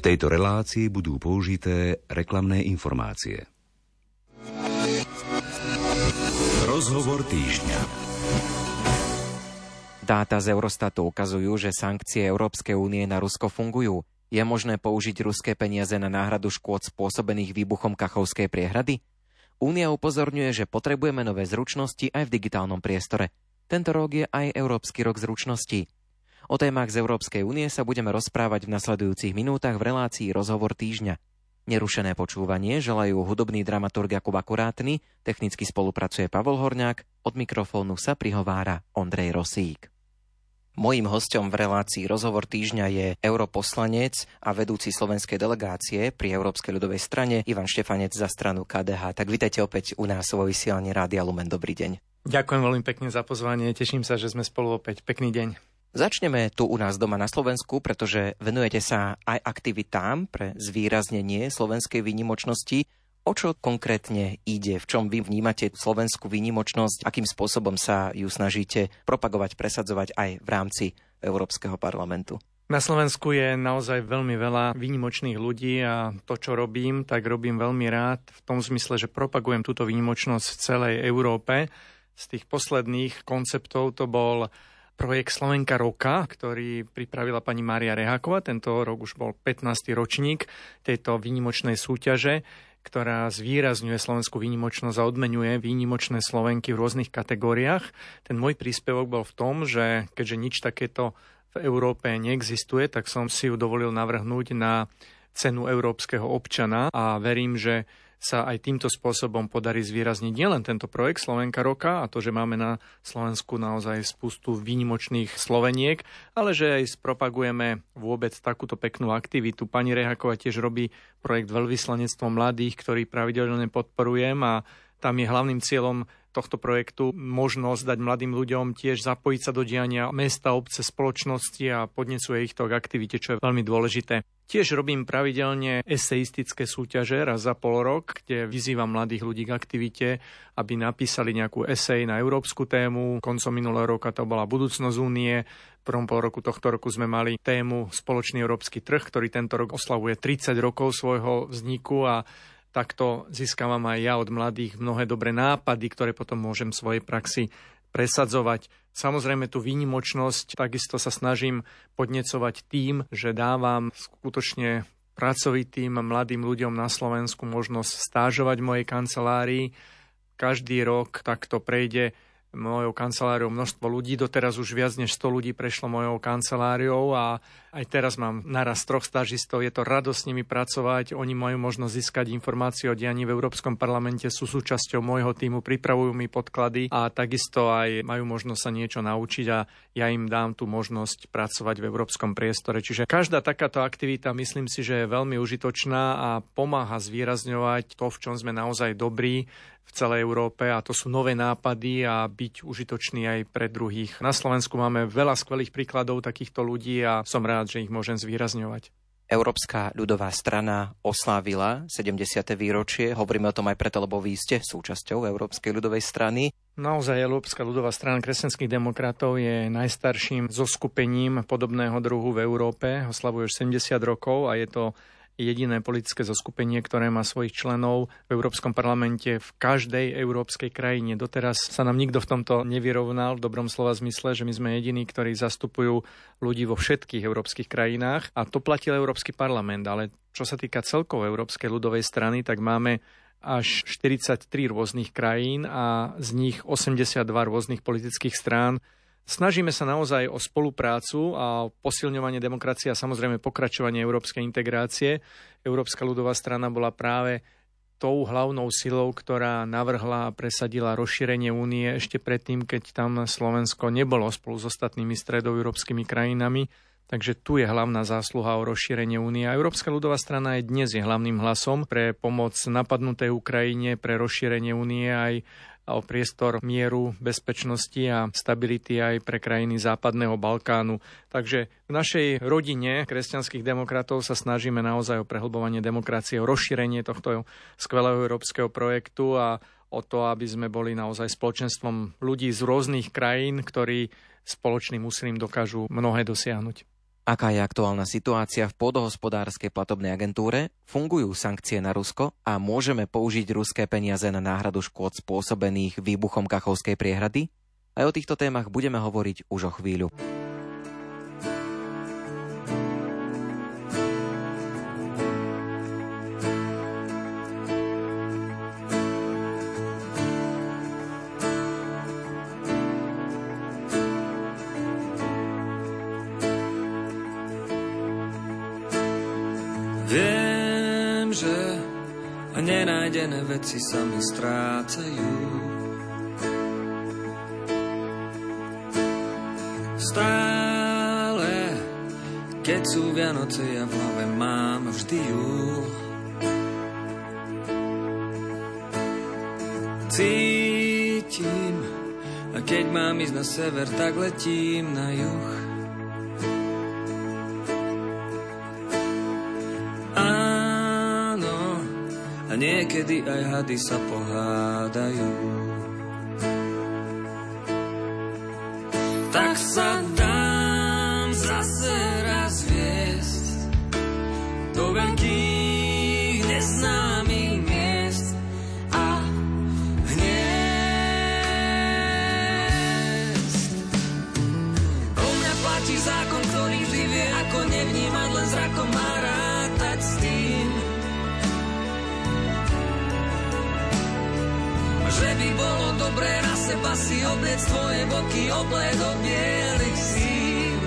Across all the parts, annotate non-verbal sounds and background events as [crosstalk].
V tejto relácii budú použité reklamné informácie. Rozhovor týždňa. Dáta z Eurostatu ukazujú, že sankcie Európskej únie na Rusko fungujú. Je možné použiť ruské peniaze na náhradu škôd spôsobených výbuchom Kachovskej priehrady? Únia upozorňuje, že potrebujeme nové zručnosti aj v digitálnom priestore. Tento rok je aj Európsky rok zručností. O témach z Európskej únie sa budeme rozprávať v nasledujúcich minútach v relácii Rozhovor týždňa. Nerušené počúvanie želajú hudobný dramaturg Jakub Akurátny, technicky spolupracuje Pavol Horňák, od mikrofónu sa prihovára Ondrej Rosík. Mojím hostom v relácii Rozhovor týždňa je europoslanec a vedúci slovenskej delegácie pri Európskej ľudovej strane Ivan Štefanec za stranu KDH. Tak vítajte opäť u nás vo vysielaní Rádia Lumen. Dobrý deň. Ďakujem veľmi pekne za pozvanie, teším sa, že sme spolu opäť. Pekný deň. Začneme tu u nás doma na Slovensku, pretože venujete sa aj aktivitám pre zvýraznenie slovenskej výnimočnosti. O čo konkrétne ide? V čom vy vnímate slovenskú výnimočnosť? Akým spôsobom sa ju snažíte propagovať, presadzovať aj v rámci Európskeho parlamentu? Na Slovensku je naozaj veľmi veľa výnimočných ľudí a to, čo robím, tak robím veľmi rád v tom zmysle, že propagujem túto výnimočnosť v celej Európe z tých posledných konceptov to bol projekt Slovenka roka, ktorý pripravila pani Mária Reháková. Tento rok už bol 15. ročník tejto výnimočnej súťaže, ktorá zvýrazňuje slovenskú výnimočnosť a odmenuje výnimočné Slovenky v rôznych kategóriách. Ten môj príspevok bol v tom, že keďže nič takéto v Európe neexistuje, tak som si ju dovolil navrhnúť na cenu európskeho občana a verím, že sa aj týmto spôsobom podarí zvýrazniť nielen tento projekt Slovenka roka a to, že máme na Slovensku naozaj spustu výnimočných Sloveniek, ale že aj spropagujeme vôbec takúto peknú aktivitu. Pani Rehaková tiež robí projekt Veľvyslanectvo mladých, ktorý pravidelne podporujem a tam je hlavným cieľom tohto projektu možnosť dať mladým ľuďom tiež zapojiť sa do diania mesta, obce, spoločnosti a podnecuje ich to k aktivite, čo je veľmi dôležité. Tiež robím pravidelne eseistické súťaže raz za pol rok, kde vyzývam mladých ľudí k aktivite, aby napísali nejakú esej na európsku tému. Koncom minulého roka to bola budúcnosť únie. V prvom pol roku tohto roku sme mali tému Spoločný európsky trh, ktorý tento rok oslavuje 30 rokov svojho vzniku a takto získavam aj ja od mladých mnohé dobré nápady, ktoré potom môžem v svojej praxi presadzovať. Samozrejme tú výnimočnosť takisto sa snažím podnecovať tým, že dávam skutočne pracovitým mladým ľuďom na Slovensku možnosť stážovať v mojej kancelárii. Každý rok takto prejde mojou kanceláriou množstvo ľudí. Doteraz už viac než 100 ľudí prešlo mojou kanceláriou a aj teraz mám naraz troch stážistov. Je to radosť s nimi pracovať. Oni majú možnosť získať informácie o dianí v Európskom parlamente, sú súčasťou môjho týmu, pripravujú mi podklady a takisto aj majú možnosť sa niečo naučiť a ja im dám tú možnosť pracovať v európskom priestore. Čiže každá takáto aktivita myslím si, že je veľmi užitočná a pomáha zvýrazňovať to, v čom sme naozaj dobrí v celej Európe a to sú nové nápady a byť užitočný aj pre druhých. Na Slovensku máme veľa skvelých príkladov takýchto ľudí a som rád, že ich môžem zvýrazňovať. Európska ľudová strana oslávila 70. výročie. Hovoríme o tom aj preto, lebo vy ste súčasťou Európskej ľudovej strany. Naozaj Európska ľudová strana kresťanských demokratov je najstarším zoskupením podobného druhu v Európe. Oslavuje už 70 rokov a je to jediné politické zoskupenie, ktoré má svojich členov v Európskom parlamente v každej európskej krajine. Doteraz sa nám nikto v tomto nevyrovnal v dobrom slova zmysle, že my sme jediní, ktorí zastupujú ľudí vo všetkých európskych krajinách a to platil Európsky parlament, ale čo sa týka celkovo Európskej ľudovej strany, tak máme až 43 rôznych krajín a z nich 82 rôznych politických strán Snažíme sa naozaj o spoluprácu a posilňovanie demokracie a samozrejme pokračovanie európskej integrácie. Európska ľudová strana bola práve tou hlavnou silou, ktorá navrhla a presadila rozšírenie únie ešte predtým, keď tam Slovensko nebolo spolu s ostatnými stredoeurópskymi krajinami. Takže tu je hlavná zásluha o rozšírenie únie. A Európska ľudová strana aj dnes je hlavným hlasom pre pomoc napadnutej Ukrajine, pre rozšírenie únie aj a o priestor mieru, bezpečnosti a stability aj pre krajiny Západného Balkánu. Takže v našej rodine kresťanských demokratov sa snažíme naozaj o prehlbovanie demokracie, o rozšírenie tohto skvelého európskeho projektu a o to, aby sme boli naozaj spoločenstvom ľudí z rôznych krajín, ktorí spoločným úsilím dokážu mnohé dosiahnuť. Aká je aktuálna situácia v podohospodárskej platobnej agentúre? Fungujú sankcie na Rusko a môžeme použiť ruské peniaze na náhradu škôd spôsobených výbuchom Kachovskej priehrady? Aj o týchto témach budeme hovoriť už o chvíľu. Sever, tak letím na juh. niekedy aj hady sa pohádajú. Tak sa zákon, ktorý vždy vie, ako nevnímať len zrakom má rátať s tým, Že by bolo dobré na seba si obliec tvoje boky oblé do bielých síl.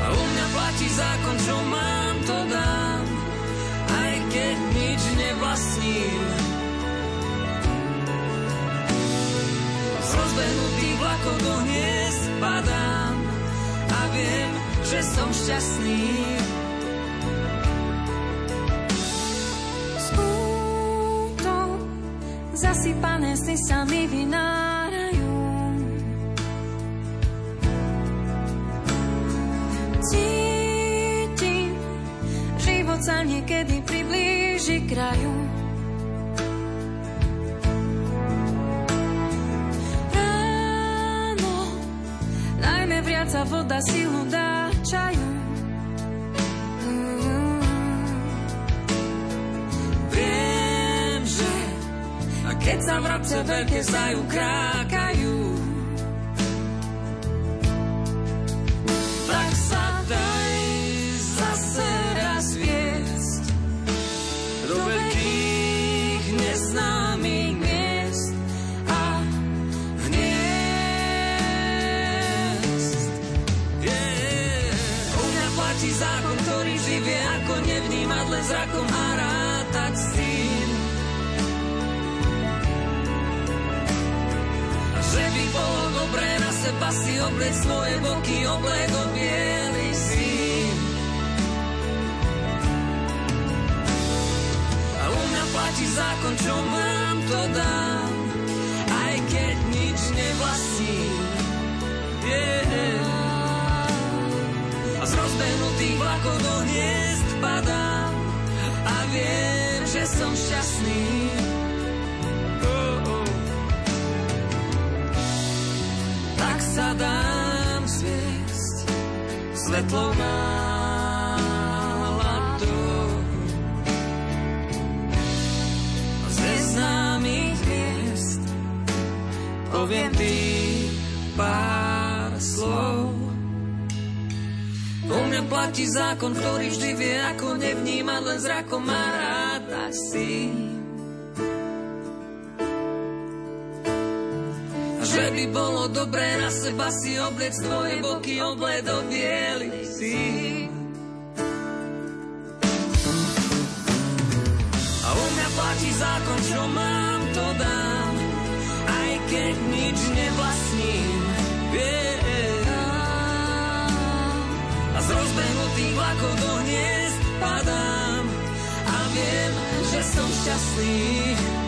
A u mňa platí zákon, čo mám, vlakov do hniezd padám a viem, že som šťastný. zasypané sny sa mi vynárajú. Cítim, život sa niekedy priblíži kraju. Vriaca voda silu dá čaju. keď sa vrabce veľké zajú krákajú. Ktorý živie, ako nevnímať len zrakom a rátať s tým. Že by bolo dobré na seba si oblieť svoje boky, oblek od bielý sín. A u mňa platí zákon, čo mám, to dám, aj keď nič nevlastním. Yeah. Vlakov do hniezd padám a viem, že som šťastný. tak sa dám zviesť svetlou náladou. Z neznámych miest poviem ty pár slov. U mňa platí zákon, ktorý vždy vie, ako nevnímať len zrakom má rád si. Že by bolo dobré na seba si obliec tvoje boky obledo biely si. A u mňa platí zákon, čo mám, to dám, aj keď nič nevlastním. Yeah. A z rozbehnutých vlakov do hniezd padám a viem, že som šťastný.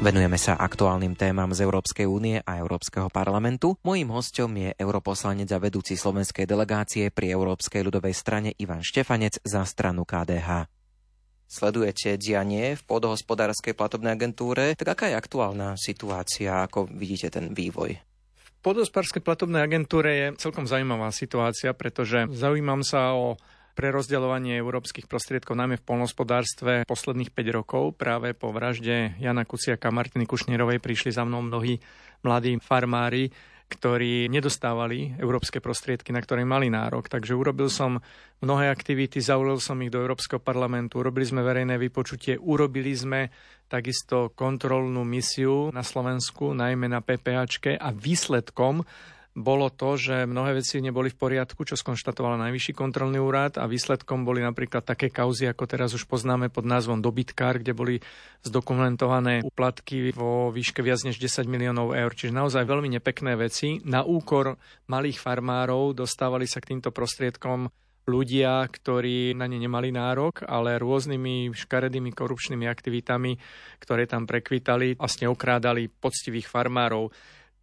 Venujeme sa aktuálnym témam z Európskej únie a Európskeho parlamentu. Mojím hostom je europoslanec a vedúci slovenskej delegácie pri Európskej ľudovej strane Ivan Štefanec za stranu KDH. Sledujete dianie v podohospodárskej platobnej agentúre, tak aká je aktuálna situácia, ako vidíte ten vývoj? V podohospodárskej platobnej agentúre je celkom zaujímavá situácia, pretože zaujímam sa o prerozdeľovanie európskych prostriedkov, najmä v polnospodárstve posledných 5 rokov. Práve po vražde Jana Kuciaka a Martiny Kušnírovej prišli za mnou mnohí mladí farmári, ktorí nedostávali európske prostriedky, na ktoré mali nárok. Takže urobil som mnohé aktivity, zavolil som ich do Európskeho parlamentu, urobili sme verejné vypočutie, urobili sme takisto kontrolnú misiu na Slovensku, najmä na PPHčke a výsledkom bolo to, že mnohé veci neboli v poriadku, čo skonštatoval Najvyšší kontrolný úrad a výsledkom boli napríklad také kauzy, ako teraz už poznáme pod názvom dobytkár, kde boli zdokumentované úplatky vo výške viac než 10 miliónov eur. Čiže naozaj veľmi nepekné veci. Na úkor malých farmárov dostávali sa k týmto prostriedkom ľudia, ktorí na ne nemali nárok, ale rôznymi škaredými korupčnými aktivitami, ktoré tam prekvitali, vlastne okrádali poctivých farmárov.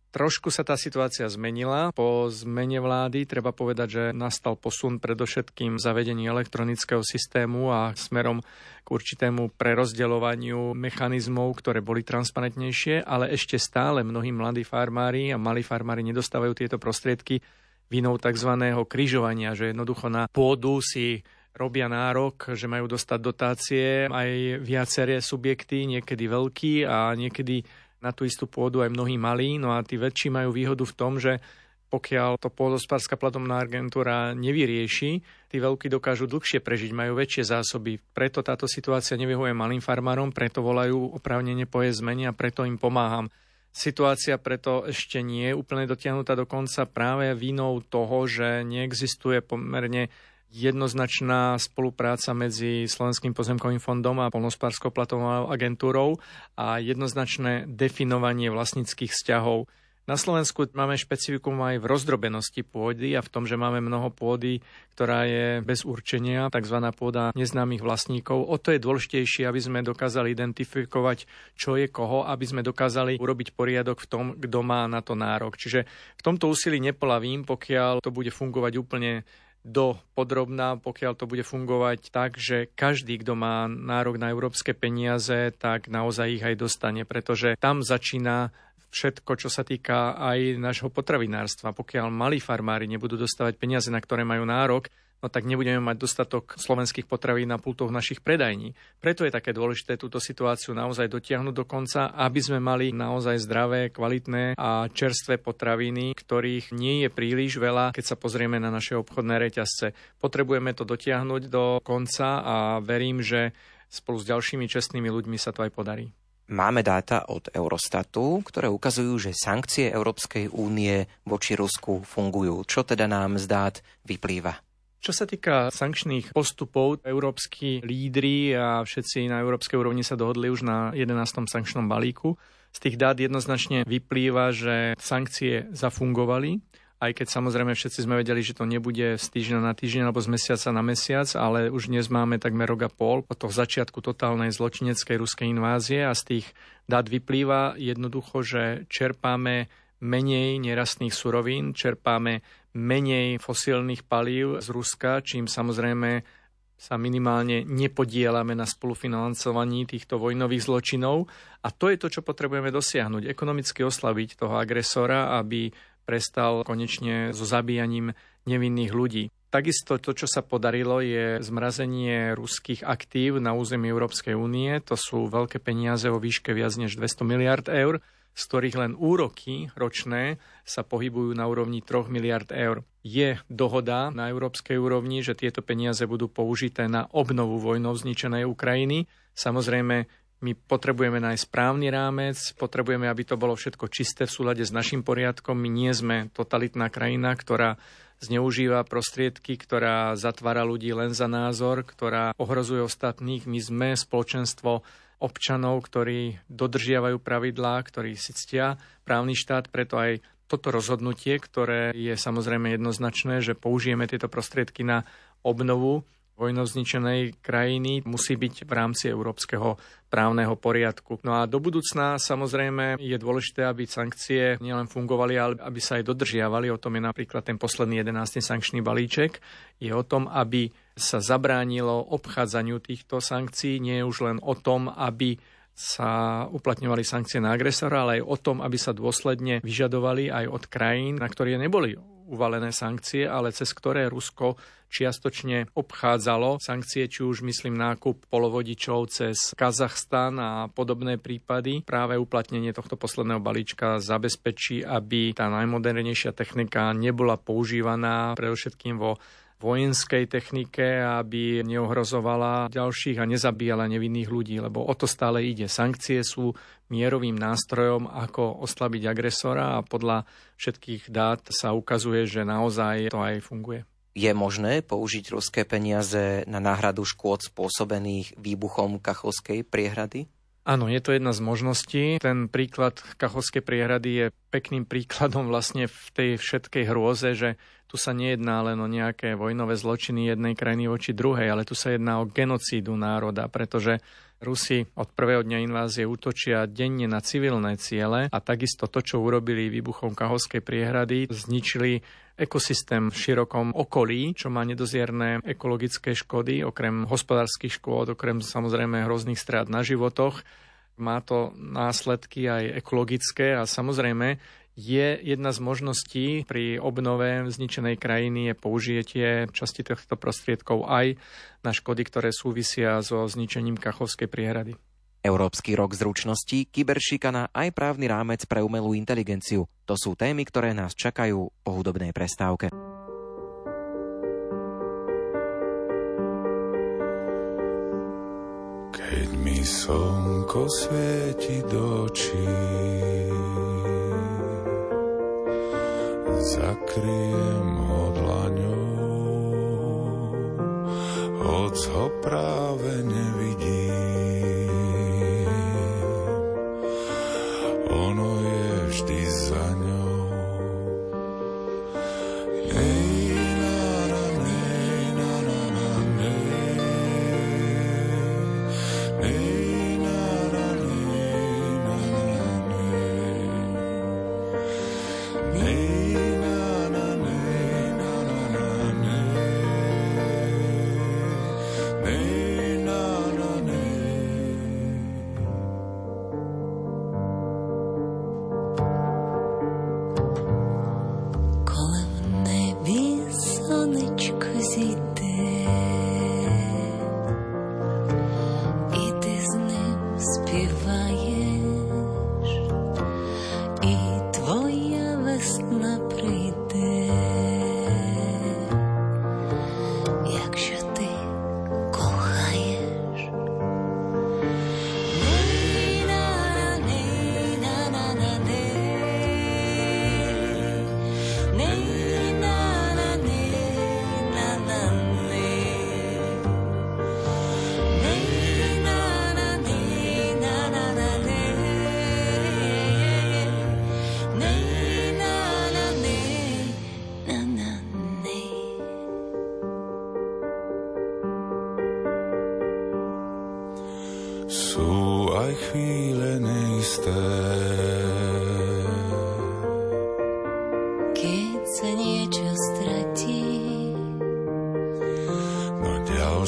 Trošku sa tá situácia zmenila. Po zmene vlády treba povedať, že nastal posun predovšetkým zavedení elektronického systému a smerom k určitému prerozdeľovaniu mechanizmov, ktoré boli transparentnejšie, ale ešte stále mnohí mladí farmári a malí farmári nedostávajú tieto prostriedky vinou tzv. križovania, že jednoducho na pôdu si robia nárok, že majú dostať dotácie aj viaceré subjekty, niekedy veľký a niekedy na tú istú pôdu aj mnohí malí, no a tí väčší majú výhodu v tom, že pokiaľ to pôdospárska platobná agentúra nevyrieši, tí veľkí dokážu dlhšie prežiť, majú väčšie zásoby. Preto táto situácia nevyhuje malým farmárom, preto volajú oprávnenie po jej zmene a preto im pomáham. Situácia preto ešte nie je úplne dotiahnutá do konca práve vinou toho, že neexistuje pomerne jednoznačná spolupráca medzi Slovenským pozemkovým fondom a Polnospárskou platovou agentúrou a jednoznačné definovanie vlastníckých vzťahov. Na Slovensku máme špecifikum aj v rozdrobenosti pôdy a v tom, že máme mnoho pôdy, ktorá je bez určenia, tzv. pôda neznámych vlastníkov. O to je dôležitejšie, aby sme dokázali identifikovať, čo je koho, aby sme dokázali urobiť poriadok v tom, kto má na to nárok. Čiže v tomto úsilí nepolavím, pokiaľ to bude fungovať úplne do podrobná, pokiaľ to bude fungovať tak, že každý, kto má nárok na európske peniaze, tak naozaj ich aj dostane, pretože tam začína všetko, čo sa týka aj nášho potravinárstva. Pokiaľ malí farmári nebudú dostávať peniaze, na ktoré majú nárok, no tak nebudeme mať dostatok slovenských potravín na pultoch našich predajní. Preto je také dôležité túto situáciu naozaj dotiahnuť do konca, aby sme mali naozaj zdravé, kvalitné a čerstvé potraviny, ktorých nie je príliš veľa, keď sa pozrieme na naše obchodné reťazce. Potrebujeme to dotiahnuť do konca a verím, že spolu s ďalšími čestnými ľuďmi sa to aj podarí. Máme dáta od Eurostatu, ktoré ukazujú, že sankcie Európskej únie voči Rusku fungujú. Čo teda nám z dát vyplýva? Čo sa týka sankčných postupov, európsky lídry a všetci na európskej úrovni sa dohodli už na 11. sankčnom balíku. Z tých dát jednoznačne vyplýva, že sankcie zafungovali, aj keď samozrejme všetci sme vedeli, že to nebude z týždňa na týždeň alebo z mesiaca na mesiac, ale už dnes máme takmer rok a pol od toho začiatku totálnej zločineckej ruskej invázie a z tých dát vyplýva jednoducho, že čerpáme menej nerastných surovín, čerpáme menej fosílnych palív z Ruska, čím samozrejme sa minimálne nepodielame na spolufinancovaní týchto vojnových zločinov. A to je to, čo potrebujeme dosiahnuť. Ekonomicky oslaviť toho agresora, aby prestal konečne so zabíjaním nevinných ľudí. Takisto to, čo sa podarilo, je zmrazenie ruských aktív na území Európskej únie. To sú veľké peniaze o výške viac než 200 miliard eur z ktorých len úroky ročné sa pohybujú na úrovni 3 miliard eur. Je dohoda na európskej úrovni, že tieto peniaze budú použité na obnovu vojnou zničenej Ukrajiny. Samozrejme, my potrebujeme nájsť správny rámec, potrebujeme, aby to bolo všetko čisté v súlade s našim poriadkom. My nie sme totalitná krajina, ktorá zneužíva prostriedky, ktorá zatvára ľudí len za názor, ktorá ohrozuje ostatných. My sme spoločenstvo občanov, ktorí dodržiavajú pravidlá, ktorí si ctia právny štát, preto aj toto rozhodnutie, ktoré je samozrejme jednoznačné, že použijeme tieto prostriedky na obnovu vojnovzničenej krajiny musí byť v rámci európskeho právneho poriadku. No a do budúcna samozrejme je dôležité, aby sankcie nielen fungovali, ale aby sa aj dodržiavali. O tom je napríklad ten posledný 11. sankčný balíček. Je o tom, aby sa zabránilo obchádzaniu týchto sankcií. Nie je už len o tom, aby sa uplatňovali sankcie na agresora, ale aj o tom, aby sa dôsledne vyžadovali aj od krajín, na ktoré neboli uvalené sankcie, ale cez ktoré Rusko čiastočne obchádzalo sankcie, či už myslím nákup polovodičov cez Kazachstan a podobné prípady. Práve uplatnenie tohto posledného balíčka zabezpečí, aby tá najmodernejšia technika nebola používaná predovšetkým vo vojenskej technike, aby neohrozovala ďalších a nezabíjala nevinných ľudí, lebo o to stále ide. Sankcie sú mierovým nástrojom, ako oslabiť agresora a podľa všetkých dát sa ukazuje, že naozaj to aj funguje. Je možné použiť ruské peniaze na náhradu škôd spôsobených výbuchom Kachovskej priehrady? Áno, je to jedna z možností. Ten príklad Kachovskej priehrady je pekným [laughs] príkladom vlastne v tej všetkej hrôze, že tu sa nejedná len o nejaké vojnové zločiny jednej krajiny voči druhej, ale tu sa jedná o genocídu národa, pretože Rusi od prvého dňa invázie útočia denne na civilné ciele a takisto to, čo urobili výbuchom Kahovskej priehrady, zničili ekosystém v širokom okolí, čo má nedozierne ekologické škody, okrem hospodárskych škôd, okrem samozrejme hrozných strát na životoch. Má to následky aj ekologické a samozrejme je jedna z možností pri obnove zničenej krajiny je použitie časti týchto prostriedkov aj na škody, ktoré súvisia so zničením Kachovskej priehrady. Európsky rok zručností, kyberšikana aj právny rámec pre umelú inteligenciu. To sú témy, ktoré nás čakajú po hudobnej prestávke. Keď mi slnko svieti do očí zakriem ho dlaňou, hoc ho práve nevidím. Ono je vždy za ňou.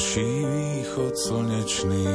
ďalší východ slnečný.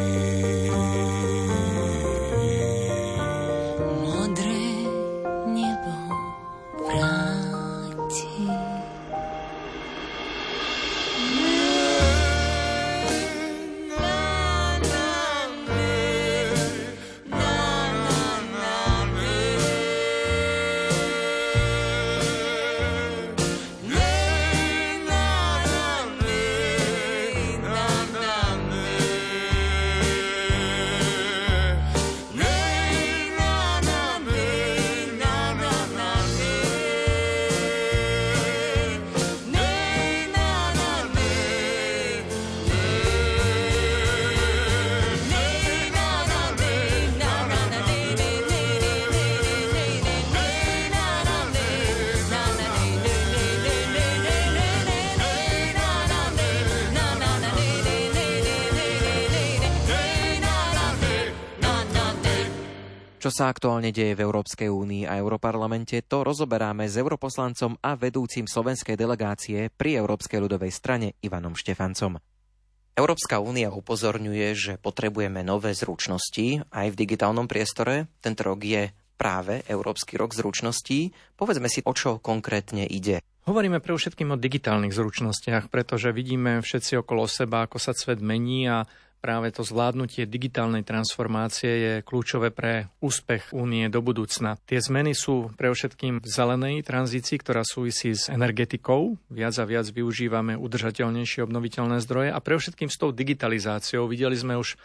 Sa aktuálne deje v Európskej únii a Europarlamente, to rozoberáme s europoslancom a vedúcim slovenskej delegácie pri Európskej ľudovej strane Ivanom Štefancom. Európska únia upozorňuje, že potrebujeme nové zručnosti aj v digitálnom priestore. Tento rok je práve Európsky rok zručností. Povedzme si, o čo konkrétne ide. Hovoríme pre všetkým o digitálnych zručnostiach, pretože vidíme všetci okolo seba, ako sa svet mení a práve to zvládnutie digitálnej transformácie je kľúčové pre úspech únie do budúcna. Tie zmeny sú pre všetkým v zelenej tranzícii, ktorá súvisí s energetikou. Viac a viac využívame udržateľnejšie obnoviteľné zdroje a pre všetkým s tou digitalizáciou. Videli sme už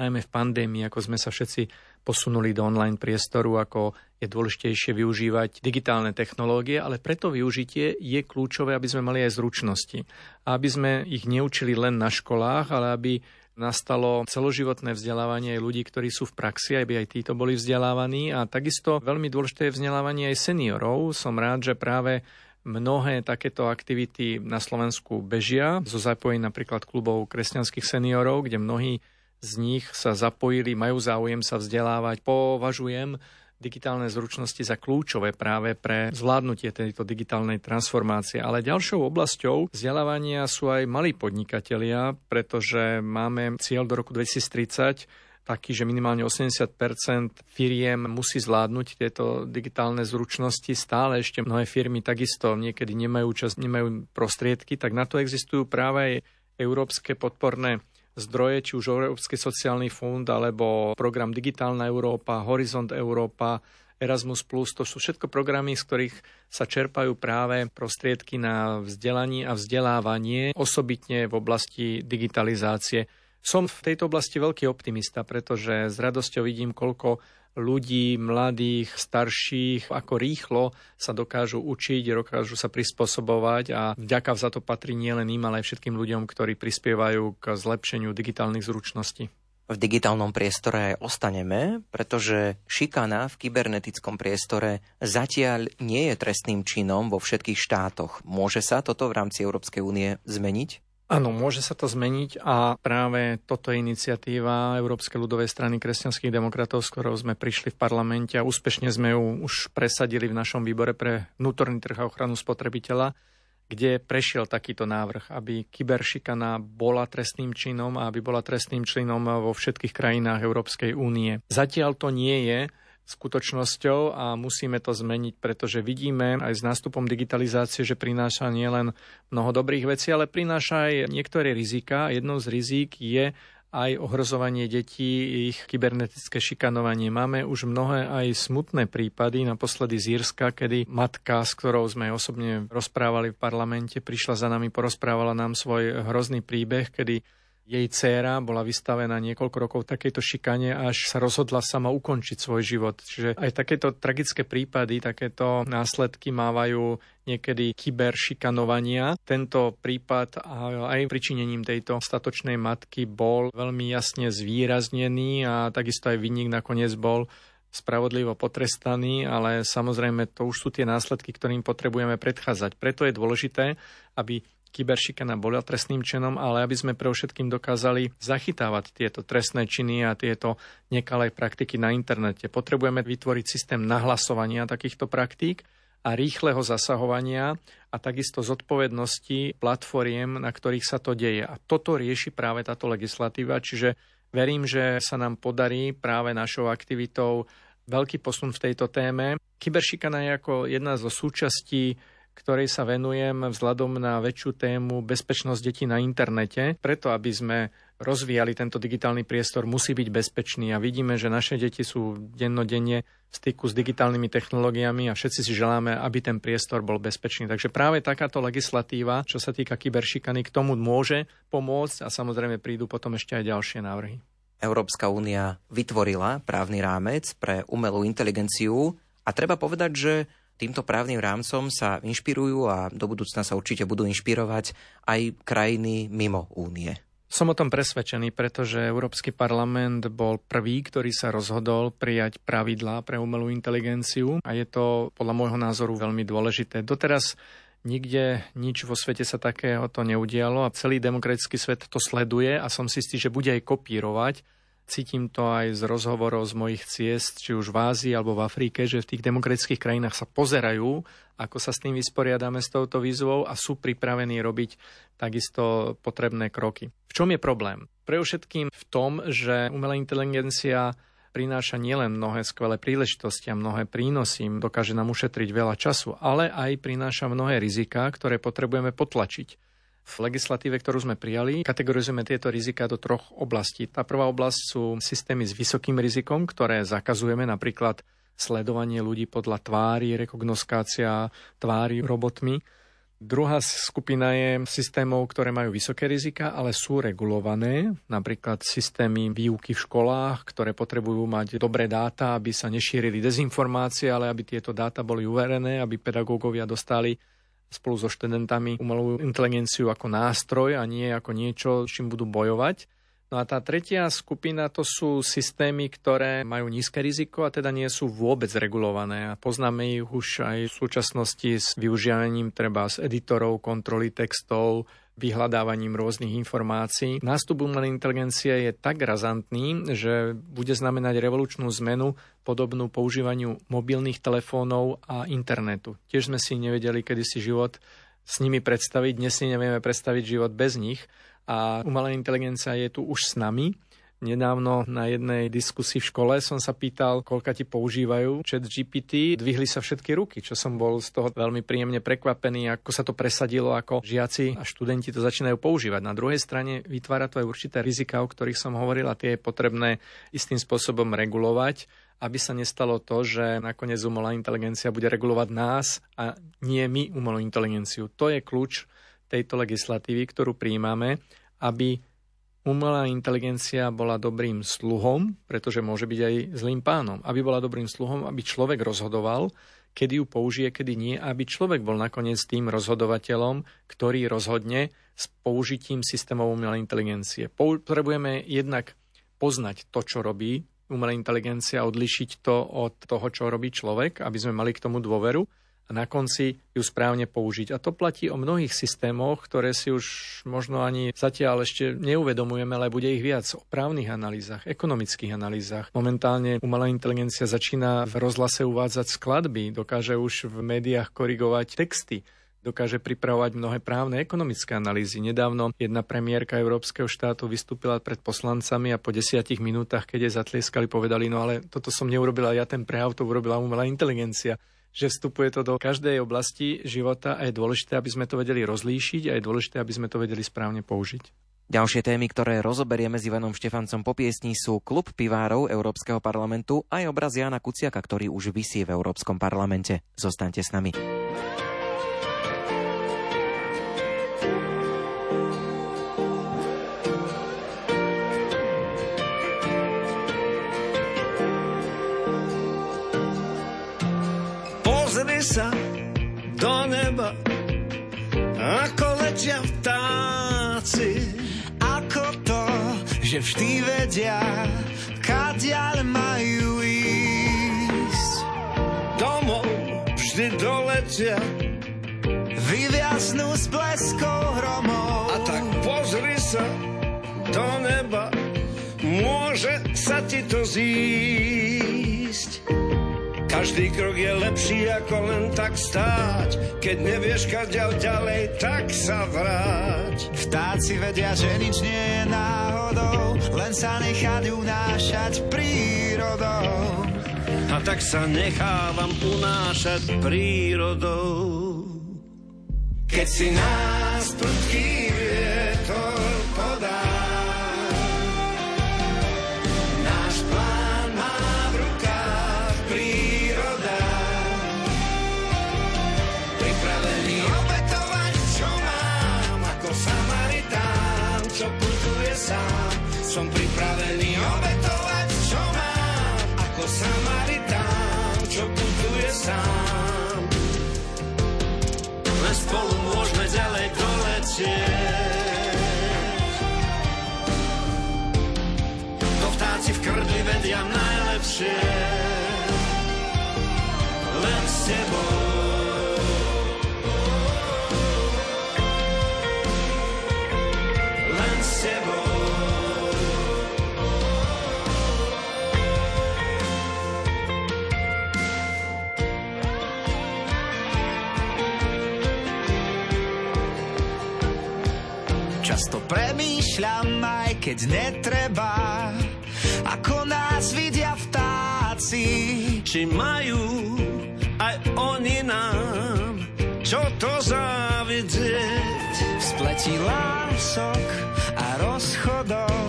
najmä v pandémii, ako sme sa všetci posunuli do online priestoru, ako je dôležitejšie využívať digitálne technológie, ale preto využitie je kľúčové, aby sme mali aj zručnosti. Aby sme ich neučili len na školách, ale aby nastalo celoživotné vzdelávanie aj ľudí, ktorí sú v praxi, aby aj títo boli vzdelávaní. A takisto veľmi dôležité je vzdelávanie aj seniorov. Som rád, že práve Mnohé takéto aktivity na Slovensku bežia, zo zapojením napríklad klubov kresťanských seniorov, kde mnohí z nich sa zapojili, majú záujem sa vzdelávať. Považujem digitálne zručnosti za kľúčové práve pre zvládnutie tejto digitálnej transformácie. Ale ďalšou oblasťou vzdelávania sú aj malí podnikatelia, pretože máme cieľ do roku 2030 taký, že minimálne 80% firiem musí zvládnuť tieto digitálne zručnosti. Stále ešte mnohé firmy takisto niekedy nemajú čas, nemajú prostriedky, tak na to existujú práve aj európske podporné zdroje, či už Európsky sociálny fond, alebo program Digitálna Európa, Horizont Európa, Erasmus+, to sú všetko programy, z ktorých sa čerpajú práve prostriedky na vzdelanie a vzdelávanie, osobitne v oblasti digitalizácie. Som v tejto oblasti veľký optimista, pretože s radosťou vidím, koľko ľudí, mladých, starších, ako rýchlo sa dokážu učiť, dokážu sa prispôsobovať a vďaka za to patrí nielen im, ale aj všetkým ľuďom, ktorí prispievajú k zlepšeniu digitálnych zručností v digitálnom priestore aj ostaneme, pretože šikana v kybernetickom priestore zatiaľ nie je trestným činom vo všetkých štátoch. Môže sa toto v rámci Európskej únie zmeniť? Áno, môže sa to zmeniť a práve toto je iniciatíva Európskej ľudovej strany kresťanských demokratov, s ktorou sme prišli v parlamente a úspešne sme ju už presadili v našom výbore pre vnútorný trh a ochranu spotrebiteľa, kde prešiel takýto návrh, aby kyberšikana bola trestným činom a aby bola trestným činom vo všetkých krajinách Európskej únie. Zatiaľ to nie je skutočnosťou a musíme to zmeniť, pretože vidíme aj s nástupom digitalizácie, že prináša nielen mnoho dobrých vecí, ale prináša aj niektoré rizika. Jednou z rizik je aj ohrozovanie detí, ich kybernetické šikanovanie. Máme už mnohé aj smutné prípady, naposledy z Írska, kedy matka, s ktorou sme osobne rozprávali v parlamente, prišla za nami, porozprávala nám svoj hrozný príbeh, kedy jej dcéra bola vystavená niekoľko rokov takejto šikane, až sa rozhodla sama ukončiť svoj život. Čiže aj takéto tragické prípady, takéto následky mávajú niekedy kyberšikanovania. Tento prípad aj pričinením tejto statočnej matky bol veľmi jasne zvýraznený a takisto aj vinník nakoniec bol spravodlivo potrestaný, ale samozrejme to už sú tie následky, ktorým potrebujeme predchádzať. Preto je dôležité, aby kyberšikana bola trestným činom, ale aby sme pre všetkým dokázali zachytávať tieto trestné činy a tieto nekalé praktiky na internete. Potrebujeme vytvoriť systém nahlasovania takýchto praktík a rýchleho zasahovania a takisto zodpovednosti platformiem, na ktorých sa to deje. A toto rieši práve táto legislatíva, čiže verím, že sa nám podarí práve našou aktivitou veľký posun v tejto téme. Kyberšikana je ako jedna zo súčastí ktorej sa venujem vzhľadom na väčšiu tému bezpečnosť detí na internete. Preto, aby sme rozvíjali tento digitálny priestor, musí byť bezpečný a vidíme, že naše deti sú dennodenne v styku s digitálnymi technológiami a všetci si želáme, aby ten priestor bol bezpečný. Takže práve takáto legislatíva, čo sa týka kyberšikany, k tomu môže pomôcť a samozrejme prídu potom ešte aj ďalšie návrhy. Európska únia vytvorila právny rámec pre umelú inteligenciu a treba povedať, že Týmto právnym rámcom sa inšpirujú a do budúcna sa určite budú inšpirovať aj krajiny mimo únie. Som o tom presvedčený, pretože Európsky parlament bol prvý, ktorý sa rozhodol prijať pravidlá pre umelú inteligenciu a je to podľa môjho názoru veľmi dôležité. Doteraz nikde nič vo svete sa takého to neudialo a celý demokratický svet to sleduje a som si istý, že bude aj kopírovať cítim to aj z rozhovorov z mojich ciest, či už v Ázii alebo v Afrike, že v tých demokratických krajinách sa pozerajú, ako sa s tým vysporiadame s touto výzvou a sú pripravení robiť takisto potrebné kroky. V čom je problém? Pre všetkým v tom, že umelá inteligencia prináša nielen mnohé skvelé príležitosti a mnohé prínosy, dokáže nám ušetriť veľa času, ale aj prináša mnohé riziká, ktoré potrebujeme potlačiť. V legislatíve, ktorú sme prijali, kategorizujeme tieto rizika do troch oblastí. Tá prvá oblasť sú systémy s vysokým rizikom, ktoré zakazujeme, napríklad sledovanie ľudí podľa tvári, rekognoskácia tvári robotmi. Druhá skupina je systémov, ktoré majú vysoké rizika, ale sú regulované, napríklad systémy výuky v školách, ktoré potrebujú mať dobré dáta, aby sa nešírili dezinformácie, ale aby tieto dáta boli uverené, aby pedagógovia dostali spolu so študentami umelú inteligenciu ako nástroj a nie ako niečo, s čím budú bojovať. No a tá tretia skupina to sú systémy, ktoré majú nízke riziko a teda nie sú vôbec regulované. A poznáme ich už aj v súčasnosti s využívaním treba z editorov, kontroly textov, vyhľadávaním rôznych informácií. Nástup umelej inteligencie je tak razantný, že bude znamenať revolučnú zmenu podobnú používaniu mobilných telefónov a internetu. Tiež sme si nevedeli kedysi život s nimi predstaviť, dnes si nevieme predstaviť život bez nich a umelá inteligencia je tu už s nami. Nedávno na jednej diskusii v škole som sa pýtal, koľka ti používajú chat GPT. Dvihli sa všetky ruky, čo som bol z toho veľmi príjemne prekvapený, ako sa to presadilo, ako žiaci a študenti to začínajú používať. Na druhej strane vytvára to aj určité rizika, o ktorých som hovoril a tie je potrebné istým spôsobom regulovať aby sa nestalo to, že nakoniec umelá inteligencia bude regulovať nás a nie my umelú inteligenciu. To je kľúč tejto legislatívy, ktorú príjmame, aby umelá inteligencia bola dobrým sluhom, pretože môže byť aj zlým pánom. Aby bola dobrým sluhom, aby človek rozhodoval, kedy ju použije, kedy nie, aby človek bol nakoniec tým rozhodovateľom, ktorý rozhodne s použitím systémov umelej inteligencie. Potrebujeme jednak poznať to, čo robí umelá inteligencia, odlišiť to od toho, čo robí človek, aby sme mali k tomu dôveru a na konci ju správne použiť. A to platí o mnohých systémoch, ktoré si už možno ani zatiaľ ešte neuvedomujeme, ale bude ich viac o právnych analýzach, ekonomických analýzach. Momentálne umelá inteligencia začína v rozhlase uvádzať skladby, dokáže už v médiách korigovať texty dokáže pripravovať mnohé právne ekonomické analýzy. Nedávno jedna premiérka Európskeho štátu vystúpila pred poslancami a po desiatich minútach, keď jej zatlieskali, povedali, no ale toto som neurobila ja, ten prejav to urobila umelá inteligencia že vstupuje to do každej oblasti života a je dôležité, aby sme to vedeli rozlíšiť a je dôležité, aby sme to vedeli správne použiť. Ďalšie témy, ktoré rozoberieme s Ivanom Štefancom po piesni sú klub pivárov Európskeho parlamentu aj obraz Jana Kuciaka, ktorý už vysí v Európskom parlamente. Zostaňte s nami. Sa do neba, ako letia vtáci. Ako to, že vždy vedia, kadiaľ majú ísť. Domov vždy doletia, vyviaznú s bleskou hromov. A tak pozri sa do neba, môže sa ti to zísť. Každý krok je lepší ako len tak stáť. Keď nevieš kaďal ďalej, tak sa vráť. Vtáci vedia, že nič nie je náhodou, len sa nechať unášať prírodou. A tak sa nechávam unášať prírodou. Keď si nás prudký vietor Som pripravený obetovať, čo mám, ako Samaritán, čo putuje sám. Len spolu môžeme ďalej doletieť. To vtáci v krdli vedia najlepšie. Len s tebou Často premýšľam, aj keď netreba, ako nás vidia vtáci. Či majú aj oni nám, čo to závidieť. V spleti lások a rozchodov,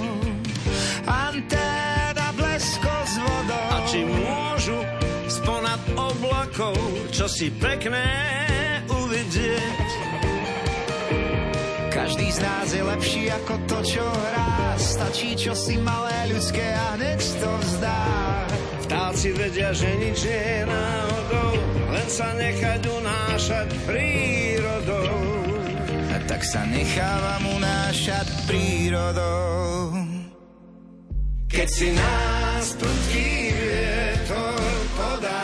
anténa blesko s vodou. A či môžu sponad oblakov, čo si pekné uvidieť. Každý z nás je lepší ako to, čo hrá. Stačí čo si malé ľudské a hneď to vzdá. Vtáci vedia, že nič nie je náhodou, len sa nechať unášať prírodou. A tak sa nechávam unášať prírodou. Keď si nás prudký vietor podá,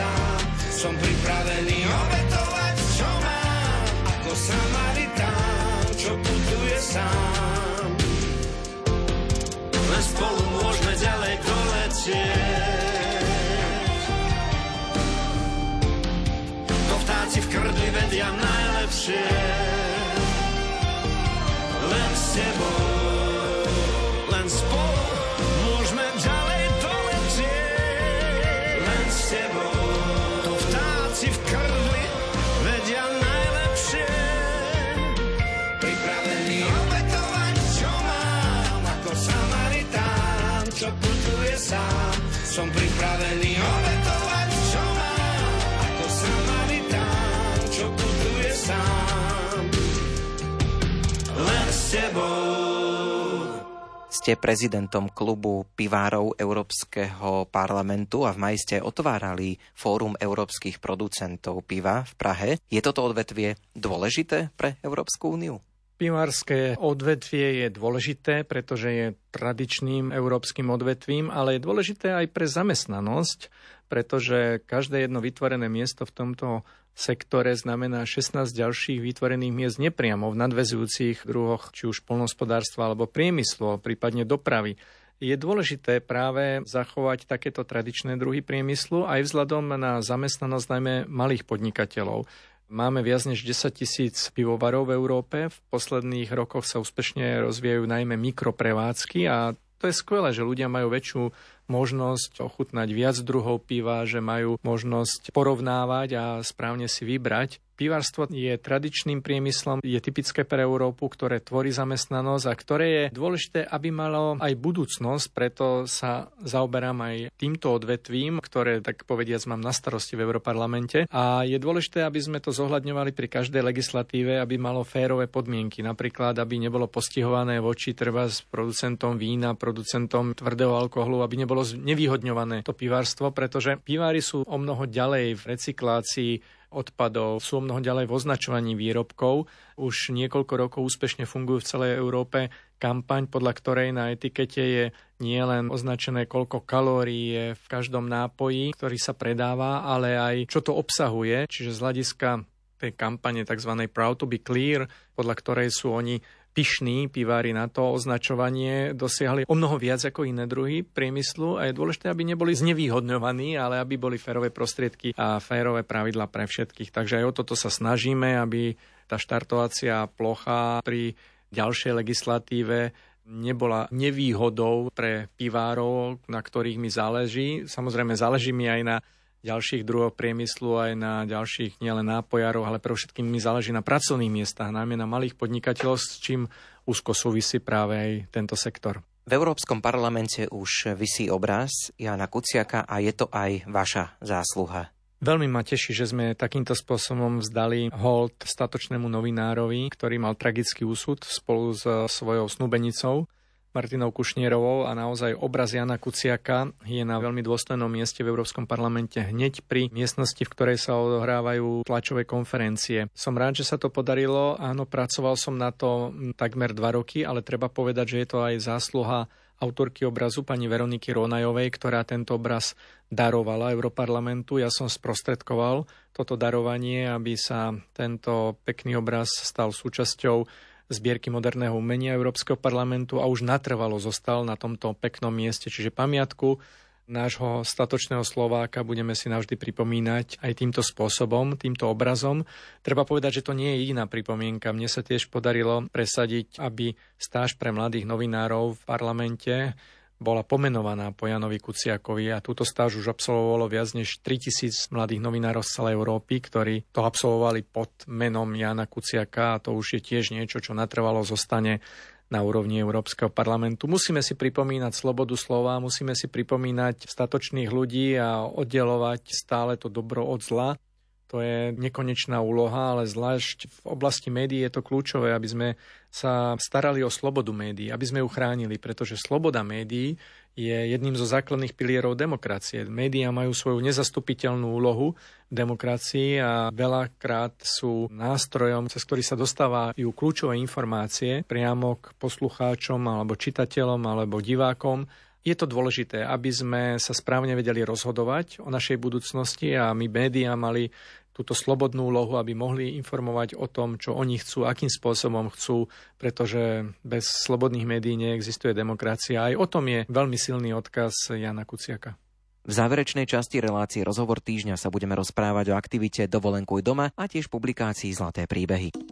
sám. Som pripravený obetovať, čo mám, ako Samaritán, čo putuje sám. Len spolu môžeme ďalej doletieť. To vtáci v krdli vedia najlepšie. Len s tebou, Som pripravený obetovať, čo mám, ako Samaritán, čo putuje sám. Len s tebou. Ste prezidentom klubu pivárov Európskeho parlamentu a v maji ste otvárali Fórum európskych producentov piva v Prahe. Je toto odvetvie dôležité pre Európsku úniu? Pivárske odvetvie je dôležité, pretože je tradičným európskym odvetvím, ale je dôležité aj pre zamestnanosť, pretože každé jedno vytvorené miesto v tomto sektore znamená 16 ďalších vytvorených miest nepriamo v nadvezujúcich druhoch, či už polnospodárstva alebo priemyslu, prípadne dopravy. Je dôležité práve zachovať takéto tradičné druhy priemyslu aj vzhľadom na zamestnanosť najmä malých podnikateľov. Máme viac než 10 tisíc pivovarov v Európe. V posledných rokoch sa úspešne rozvíjajú najmä mikroprevádzky a to je skvelé, že ľudia majú väčšiu možnosť ochutnať viac druhov piva, že majú možnosť porovnávať a správne si vybrať. Pivárstvo je tradičným priemyslom, je typické pre Európu, ktoré tvorí zamestnanosť a ktoré je dôležité, aby malo aj budúcnosť, preto sa zaoberám aj týmto odvetvím, ktoré, tak povediac, mám na starosti v Európarlamente. A je dôležité, aby sme to zohľadňovali pri každej legislatíve, aby malo férové podmienky. Napríklad, aby nebolo postihované voči treba s producentom vína, producentom tvrdého alkoholu, aby nebolo nevýhodňované to pivárstvo, pretože pivári sú o mnoho ďalej v recyklácii odpadov, sú mnoho ďalej v označovaní výrobkov. Už niekoľko rokov úspešne fungujú v celej Európe kampaň, podľa ktorej na etikete je nielen označené, koľko kalórií je v každom nápoji, ktorý sa predáva, ale aj čo to obsahuje. Čiže z hľadiska tej kampane tzv. Proud to be clear, podľa ktorej sú oni pyšní pivári na to označovanie dosiahli o mnoho viac ako iné druhy priemyslu a je dôležité, aby neboli znevýhodňovaní, ale aby boli férové prostriedky a férové pravidla pre všetkých. Takže aj o toto sa snažíme, aby tá štartovacia plocha pri ďalšej legislatíve nebola nevýhodou pre pivárov, na ktorých mi záleží. Samozrejme, záleží mi aj na ďalších druhov priemyslu, aj na ďalších nielen nápojárov, ale pre všetkým mi záleží na pracovných miestach, najmä na malých podnikateľov, s čím úzko súvisí práve aj tento sektor. V Európskom parlamente už vysí obraz Jana Kuciaka a je to aj vaša zásluha. Veľmi ma teší, že sme takýmto spôsobom vzdali hold statočnému novinárovi, ktorý mal tragický úsud spolu s svojou snúbenicou. Martinou Kušnierovou a naozaj obraz Jana Kuciaka je na veľmi dôstojnom mieste v Európskom parlamente hneď pri miestnosti, v ktorej sa odohrávajú tlačové konferencie. Som rád, že sa to podarilo. Áno, pracoval som na to takmer dva roky, ale treba povedať, že je to aj zásluha autorky obrazu pani Veroniky Ronajovej, ktorá tento obraz darovala Europarlamentu. Ja som sprostredkoval toto darovanie, aby sa tento pekný obraz stal súčasťou zbierky moderného umenia Európskeho parlamentu a už natrvalo zostal na tomto peknom mieste, čiže pamiatku nášho statočného Slováka budeme si navždy pripomínať aj týmto spôsobom, týmto obrazom. Treba povedať, že to nie je jediná pripomienka. Mne sa tiež podarilo presadiť, aby stáž pre mladých novinárov v parlamente bola pomenovaná po Janovi Kuciakovi a túto stáž už absolvovalo viac než 3000 mladých novinárov z celej Európy, ktorí to absolvovali pod menom Jana Kuciaka a to už je tiež niečo, čo natrvalo zostane na úrovni Európskeho parlamentu. Musíme si pripomínať slobodu slova, musíme si pripomínať statočných ľudí a oddelovať stále to dobro od zla. To je nekonečná úloha, ale zvlášť v oblasti médií je to kľúčové, aby sme sa starali o slobodu médií, aby sme ju chránili, pretože sloboda médií je jedným zo základných pilierov demokracie. Média majú svoju nezastupiteľnú úlohu v demokracii a veľakrát sú nástrojom, cez ktorý sa dostávajú kľúčové informácie priamo k poslucháčom alebo čitateľom alebo divákom je to dôležité, aby sme sa správne vedeli rozhodovať o našej budúcnosti a my médiá mali túto slobodnú úlohu, aby mohli informovať o tom, čo oni chcú, akým spôsobom chcú, pretože bez slobodných médií neexistuje demokracia. Aj o tom je veľmi silný odkaz Jana Kuciaka. V záverečnej časti relácie Rozhovor týždňa sa budeme rozprávať o aktivite Dovolenkuj doma a tiež publikácii Zlaté príbehy.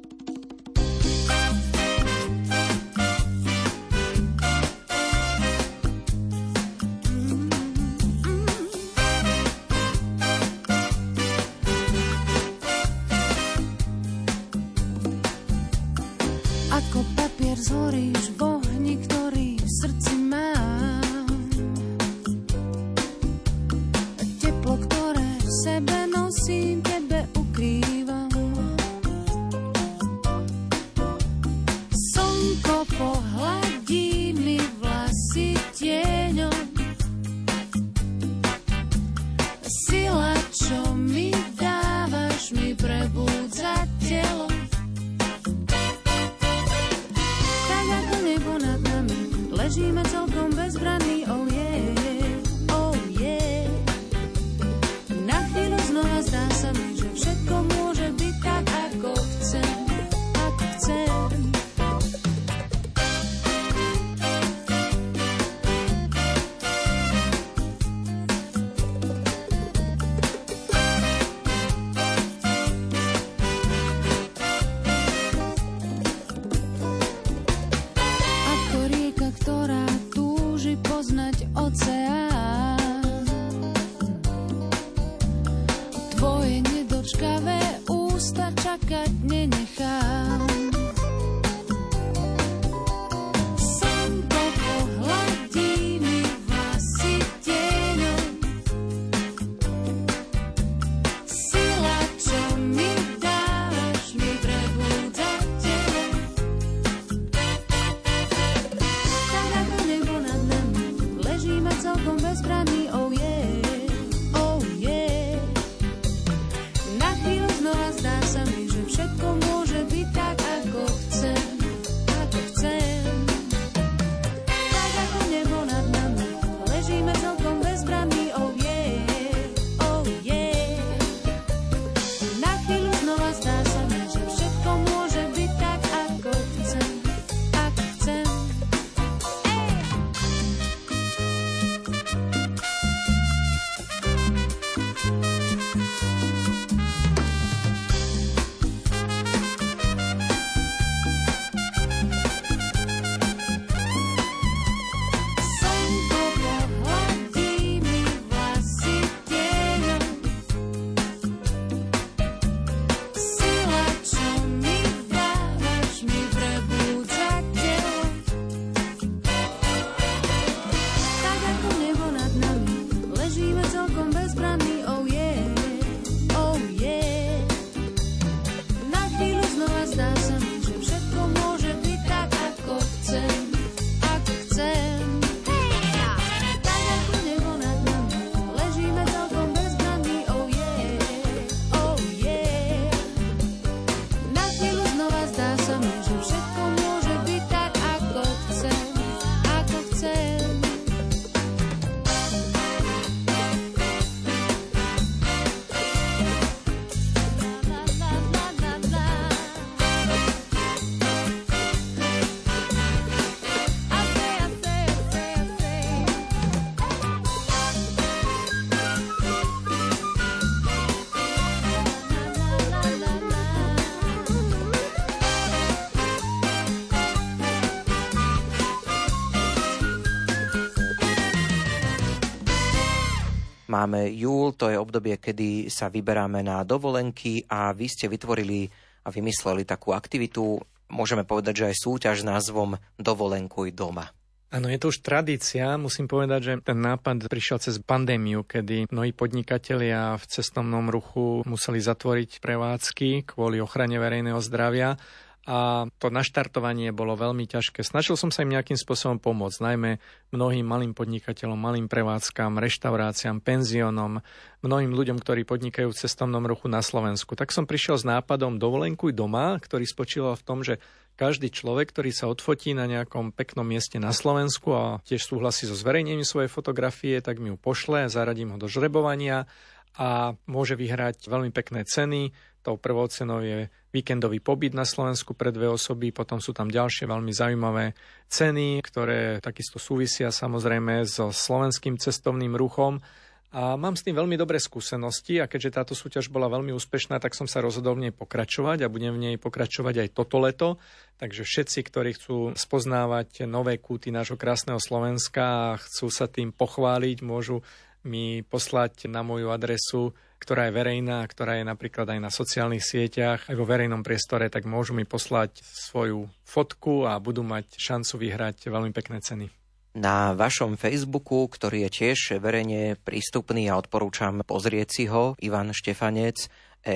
Máme júl, to je obdobie, kedy sa vyberáme na dovolenky a vy ste vytvorili a vymysleli takú aktivitu, môžeme povedať, že aj súťaž s názvom Dovolenkuj doma. Áno, je to už tradícia. Musím povedať, že ten nápad prišiel cez pandémiu, kedy mnohí podnikatelia v cestovnom ruchu museli zatvoriť prevádzky kvôli ochrane verejného zdravia a to naštartovanie bolo veľmi ťažké. Snažil som sa im nejakým spôsobom pomôcť, najmä mnohým malým podnikateľom, malým prevádzkam, reštauráciám, penziónom, mnohým ľuďom, ktorí podnikajú v cestovnom ruchu na Slovensku. Tak som prišiel s nápadom Dovolenkuj doma, ktorý spočíval v tom, že každý človek, ktorý sa odfotí na nejakom peknom mieste na Slovensku a tiež súhlasí so zverejnením svojej fotografie, tak mi ju pošle, zaradím ho do žrebovania a môže vyhrať veľmi pekné ceny. Tou prvou cenou je víkendový pobyt na Slovensku pre dve osoby, potom sú tam ďalšie veľmi zaujímavé ceny, ktoré takisto súvisia samozrejme so slovenským cestovným ruchom. A mám s tým veľmi dobré skúsenosti a keďže táto súťaž bola veľmi úspešná, tak som sa rozhodol v nej pokračovať a budem v nej pokračovať aj toto leto. Takže všetci, ktorí chcú spoznávať nové kúty nášho krásneho Slovenska a chcú sa tým pochváliť, môžu mi poslať na moju adresu ktorá je verejná, ktorá je napríklad aj na sociálnych sieťach, aj vo verejnom priestore, tak môžu mi poslať svoju fotku a budú mať šancu vyhrať veľmi pekné ceny. Na vašom Facebooku, ktorý je tiež verejne prístupný a odporúčam pozrieť si ho, Ivan Štefanec,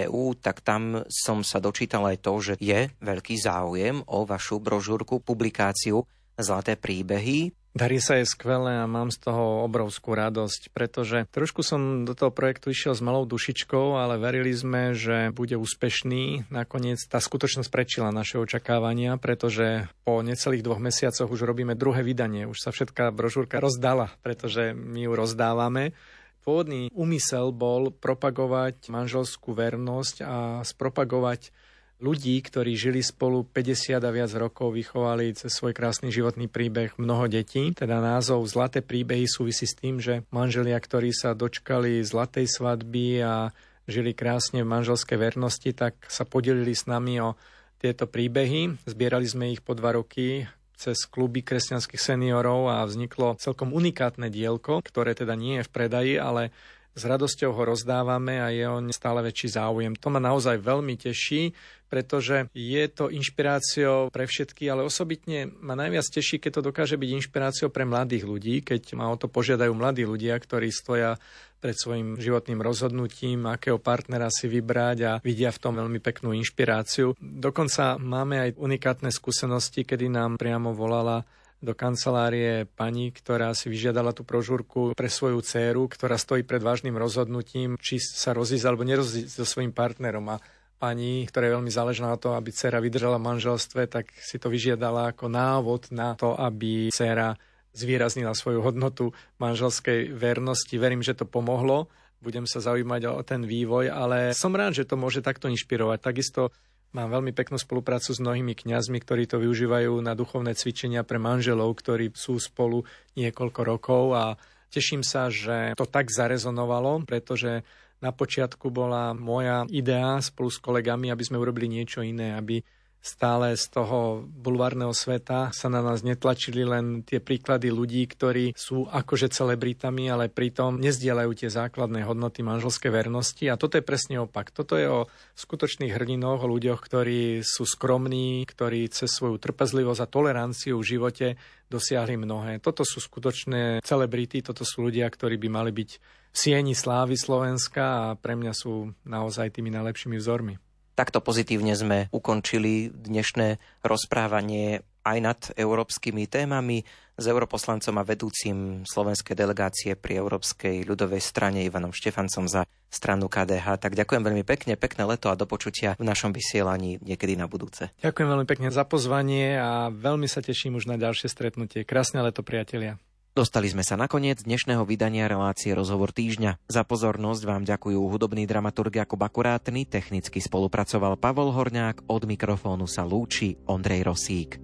EU, tak tam som sa dočítal aj to, že je veľký záujem o vašu brožúrku, publikáciu Zlaté príbehy. Darí sa je skvelé a mám z toho obrovskú radosť, pretože trošku som do toho projektu išiel s malou dušičkou, ale verili sme, že bude úspešný. Nakoniec tá skutočnosť prečila naše očakávania, pretože po necelých dvoch mesiacoch už robíme druhé vydanie. Už sa všetká brožúrka rozdala, pretože my ju rozdávame. Pôvodný úmysel bol propagovať manželskú vernosť a spropagovať ľudí, ktorí žili spolu 50 a viac rokov, vychovali cez svoj krásny životný príbeh mnoho detí. Teda názov Zlaté príbehy súvisí s tým, že manželia, ktorí sa dočkali zlatej svadby a žili krásne v manželskej vernosti, tak sa podelili s nami o tieto príbehy. Zbierali sme ich po dva roky cez kluby kresťanských seniorov a vzniklo celkom unikátne dielko, ktoré teda nie je v predaji, ale s radosťou ho rozdávame a je on stále väčší záujem. To ma naozaj veľmi teší, pretože je to inšpiráciou pre všetky, ale osobitne ma najviac teší, keď to dokáže byť inšpiráciou pre mladých ľudí, keď ma o to požiadajú mladí ľudia, ktorí stoja pred svojim životným rozhodnutím, akého partnera si vybrať a vidia v tom veľmi peknú inšpiráciu. Dokonca máme aj unikátne skúsenosti, kedy nám priamo volala do kancelárie pani, ktorá si vyžiadala tú prožúrku pre svoju dceru, ktorá stojí pred vážnym rozhodnutím, či sa rozísť alebo nerozísť so svojím partnerom. A pani, ktorá je veľmi záležná na to, aby dcera vydržala v manželstve, tak si to vyžiadala ako návod na to, aby dcera zvýraznila svoju hodnotu manželskej vernosti. Verím, že to pomohlo. Budem sa zaujímať o ten vývoj, ale som rád, že to môže takto inšpirovať. Takisto Mám veľmi peknú spoluprácu s mnohými kňazmi, ktorí to využívajú na duchovné cvičenia pre manželov, ktorí sú spolu niekoľko rokov a teším sa, že to tak zarezonovalo, pretože na počiatku bola moja idea spolu s kolegami, aby sme urobili niečo iné, aby stále z toho bulvárneho sveta sa na nás netlačili len tie príklady ľudí, ktorí sú akože celebritami, ale pritom nezdielajú tie základné hodnoty manželskej vernosti. A toto je presne opak. Toto je o skutočných hrdinoch, o ľuďoch, ktorí sú skromní, ktorí cez svoju trpezlivosť a toleranciu v živote dosiahli mnohé. Toto sú skutočné celebrity, toto sú ľudia, ktorí by mali byť v sieni slávy Slovenska a pre mňa sú naozaj tými najlepšími vzormi. Takto pozitívne sme ukončili dnešné rozprávanie aj nad európskymi témami s europoslancom a vedúcim slovenskej delegácie pri Európskej ľudovej strane Ivanom Štefancom za stranu KDH. Tak ďakujem veľmi pekne, pekné leto a do počutia v našom vysielaní niekedy na budúce. Ďakujem veľmi pekne za pozvanie a veľmi sa teším už na ďalšie stretnutie. Krásne leto, priatelia. Dostali sme sa na koniec dnešného vydania relácie Rozhovor týždňa. Za pozornosť vám ďakujú hudobný dramaturg Jakub Akurátny, technicky spolupracoval Pavol Horňák, od mikrofónu sa lúči Ondrej Rosík.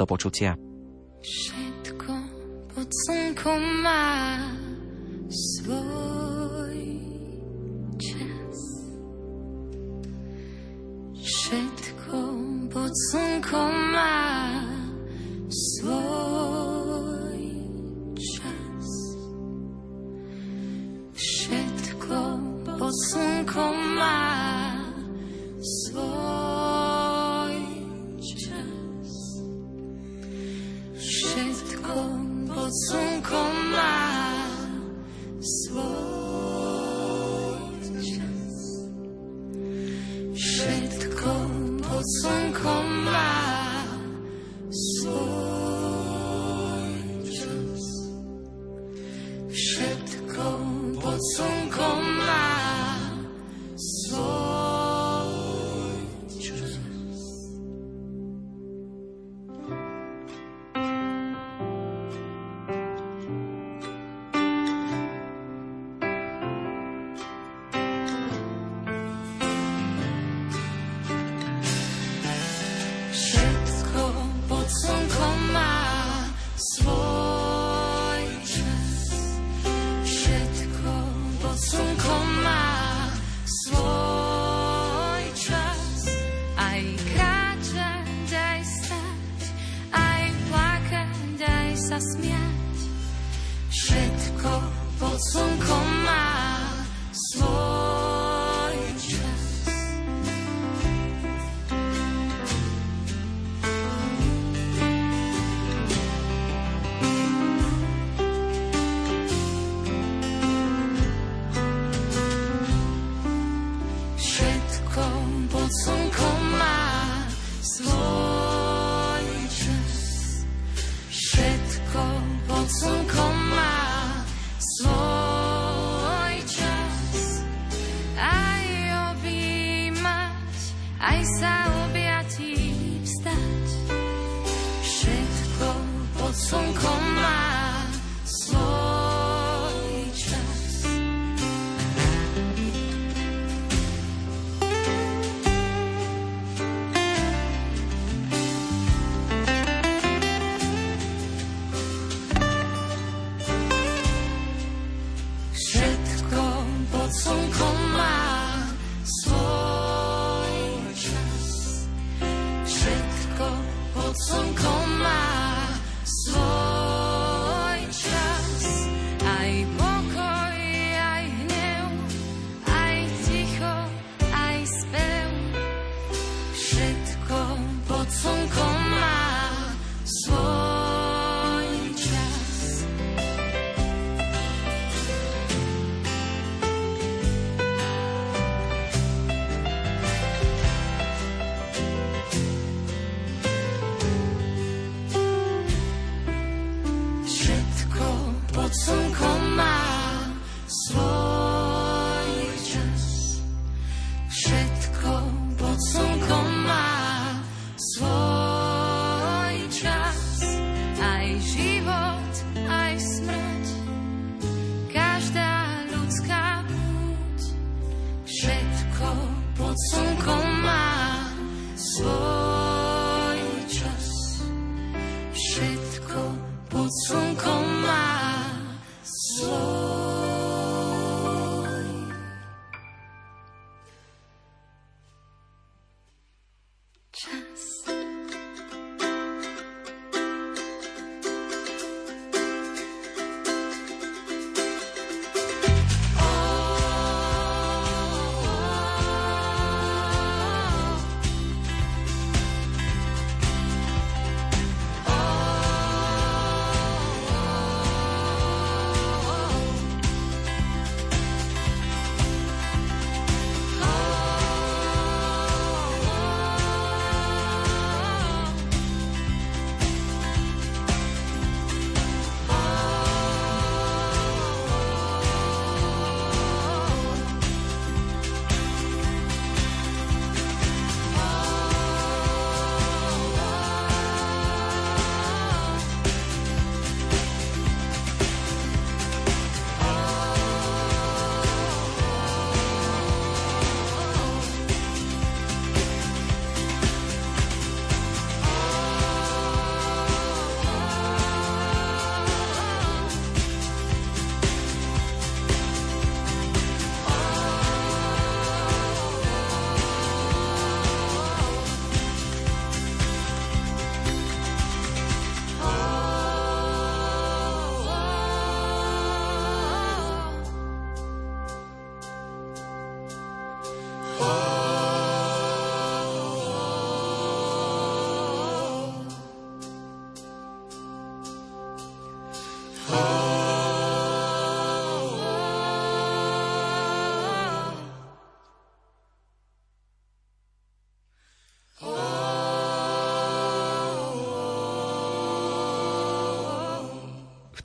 Do počutia. Všetko pod slnkom má svoj čas. Všetko pod slnkom má svoj slnko, bo slnko má svoj čas. Všetko, bo slnko má svoj čas. Všetko, bo slnko